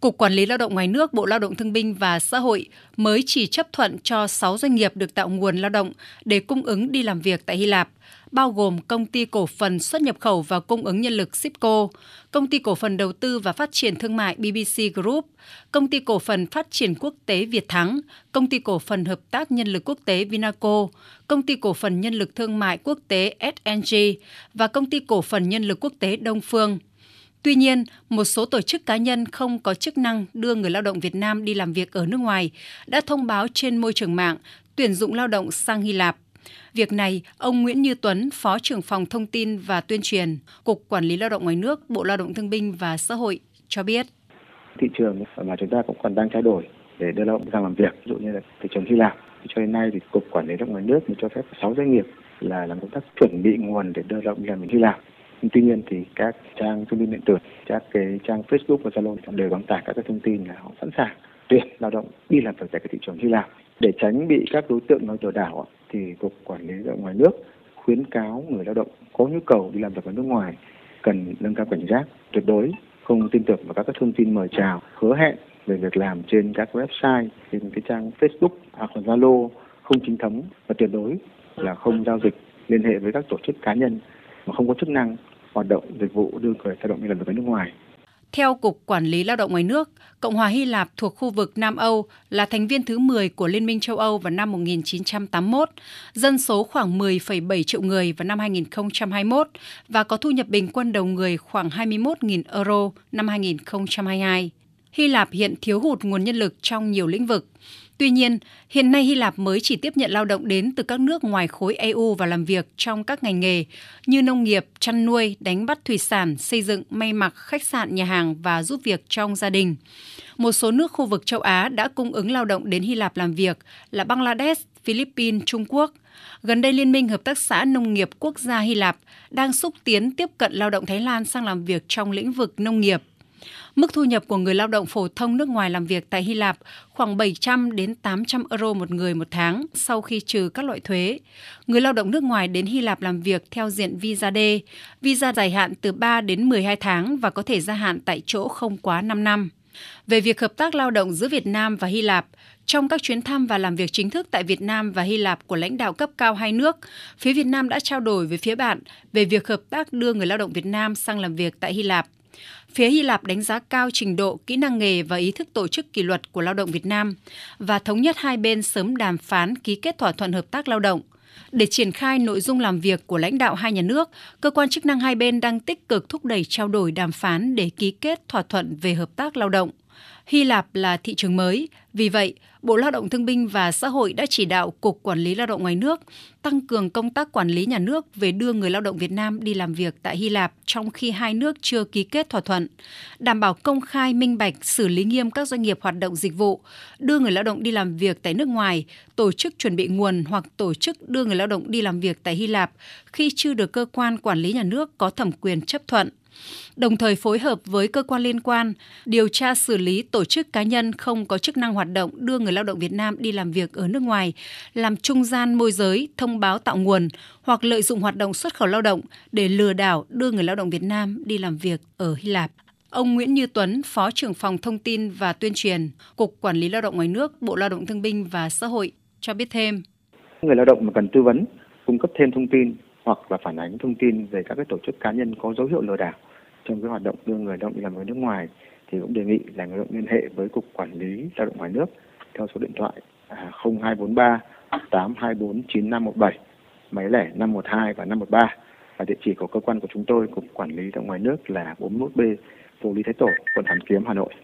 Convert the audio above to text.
Cục Quản lý Lao động ngoài nước, Bộ Lao động Thương binh và Xã hội mới chỉ chấp thuận cho 6 doanh nghiệp được tạo nguồn lao động để cung ứng đi làm việc tại Hy Lạp, bao gồm Công ty Cổ phần Xuất nhập khẩu và Cung ứng Nhân lực Sipco, Công ty Cổ phần Đầu tư và Phát triển Thương mại BBC Group, Công ty Cổ phần Phát triển Quốc tế Việt Thắng, Công ty Cổ phần Hợp tác Nhân lực Quốc tế Vinaco, Công ty Cổ phần Nhân lực Thương mại Quốc tế SNG và Công ty Cổ phần Nhân lực Quốc tế Đông Phương – Tuy nhiên, một số tổ chức cá nhân không có chức năng đưa người lao động Việt Nam đi làm việc ở nước ngoài đã thông báo trên môi trường mạng tuyển dụng lao động sang Hy Lạp. Việc này, ông Nguyễn Như Tuấn, Phó trưởng phòng thông tin và tuyên truyền, Cục Quản lý Lao động ngoài nước, Bộ Lao động Thương binh và Xã hội cho biết. Thị trường mà chúng ta cũng còn đang trao đổi để đưa lao động sang làm việc, ví dụ như là thị trường Hy Lạp. Cho đến nay thì Cục Quản lý Lao động ngoài nước cho phép 6 doanh nghiệp là làm công tác chuẩn bị nguồn để đưa lao động làm việc Hy Lạp tuy nhiên thì các trang thông tin điện tử, các cái trang Facebook và Zalo đều đăng tải các cái thông tin là họ sẵn sàng, tuyển lao động đi làm việc tại cái thị trường Hy Lạp để tránh bị các đối tượng nói lừa đảo thì cục quản lý lao động ngoài nước khuyến cáo người lao động có nhu cầu đi làm việc ở nước ngoài cần nâng cao cảnh giác, tuyệt đối không tin tưởng vào các cái thông tin mời chào, hứa hẹn về việc làm trên các website, trên cái trang Facebook hoặc là Zalo không chính thống. Và tuyệt đối là không giao dịch liên hệ với các tổ chức cá nhân mà không có chức năng hoạt động dịch vụ đưa người lao động đi làm việc ở nước ngoài. Theo Cục Quản lý Lao động ngoài nước, Cộng hòa Hy Lạp thuộc khu vực Nam Âu là thành viên thứ 10 của Liên minh châu Âu vào năm 1981, dân số khoảng 10,7 triệu người vào năm 2021 và có thu nhập bình quân đầu người khoảng 21.000 euro năm 2022. Hy Lạp hiện thiếu hụt nguồn nhân lực trong nhiều lĩnh vực. Tuy nhiên, hiện nay Hy Lạp mới chỉ tiếp nhận lao động đến từ các nước ngoài khối EU và làm việc trong các ngành nghề như nông nghiệp, chăn nuôi, đánh bắt thủy sản, xây dựng, may mặc, khách sạn, nhà hàng và giúp việc trong gia đình. Một số nước khu vực châu Á đã cung ứng lao động đến Hy Lạp làm việc là Bangladesh, Philippines, Trung Quốc. Gần đây, Liên minh Hợp tác xã Nông nghiệp Quốc gia Hy Lạp đang xúc tiến tiếp cận lao động Thái Lan sang làm việc trong lĩnh vực nông nghiệp. Mức thu nhập của người lao động phổ thông nước ngoài làm việc tại Hy Lạp khoảng 700 đến 800 euro một người một tháng sau khi trừ các loại thuế. Người lao động nước ngoài đến Hy Lạp làm việc theo diện visa D, visa dài hạn từ 3 đến 12 tháng và có thể gia hạn tại chỗ không quá 5 năm. Về việc hợp tác lao động giữa Việt Nam và Hy Lạp, trong các chuyến thăm và làm việc chính thức tại Việt Nam và Hy Lạp của lãnh đạo cấp cao hai nước, phía Việt Nam đã trao đổi với phía bạn về việc hợp tác đưa người lao động Việt Nam sang làm việc tại Hy Lạp. Phía Hy Lạp đánh giá cao trình độ, kỹ năng nghề và ý thức tổ chức kỷ luật của lao động Việt Nam và thống nhất hai bên sớm đàm phán ký kết thỏa thuận hợp tác lao động. Để triển khai nội dung làm việc của lãnh đạo hai nhà nước, cơ quan chức năng hai bên đang tích cực thúc đẩy trao đổi đàm phán để ký kết thỏa thuận về hợp tác lao động. Hy Lạp là thị trường mới, vì vậy, Bộ Lao động Thương binh và Xã hội đã chỉ đạo Cục Quản lý Lao động ngoài nước tăng cường công tác quản lý nhà nước về đưa người lao động Việt Nam đi làm việc tại Hy Lạp trong khi hai nước chưa ký kết thỏa thuận, đảm bảo công khai minh bạch xử lý nghiêm các doanh nghiệp hoạt động dịch vụ, đưa người lao động đi làm việc tại nước ngoài, tổ chức chuẩn bị nguồn hoặc tổ chức đưa người lao động đi làm việc tại Hy Lạp khi chưa được cơ quan quản lý nhà nước có thẩm quyền chấp thuận đồng thời phối hợp với cơ quan liên quan điều tra xử lý tổ chức cá nhân không có chức năng hoạt động đưa người lao động Việt Nam đi làm việc ở nước ngoài, làm trung gian môi giới, thông báo tạo nguồn hoặc lợi dụng hoạt động xuất khẩu lao động để lừa đảo đưa người lao động Việt Nam đi làm việc ở Hy Lạp. Ông Nguyễn Như Tuấn, Phó trưởng phòng thông tin và tuyên truyền, Cục Quản lý Lao động ngoài nước, Bộ Lao động Thương binh và Xã hội cho biết thêm. Người lao động mà cần tư vấn, cung cấp thêm thông tin hoặc là phản ánh thông tin về các cái tổ chức cá nhân có dấu hiệu lừa đảo trong cái hoạt động đưa người lao động đi làm ở nước ngoài thì cũng đề nghị là người động liên hệ với cục quản lý lao động ngoài nước theo số điện thoại 0243 824 9517 máy lẻ 512 và 513 và địa chỉ của cơ quan của chúng tôi, cục quản lý lao động ngoài nước là 41B phố Lý Thái Tổ, quận Hoàn Kiếm, Hà Nội.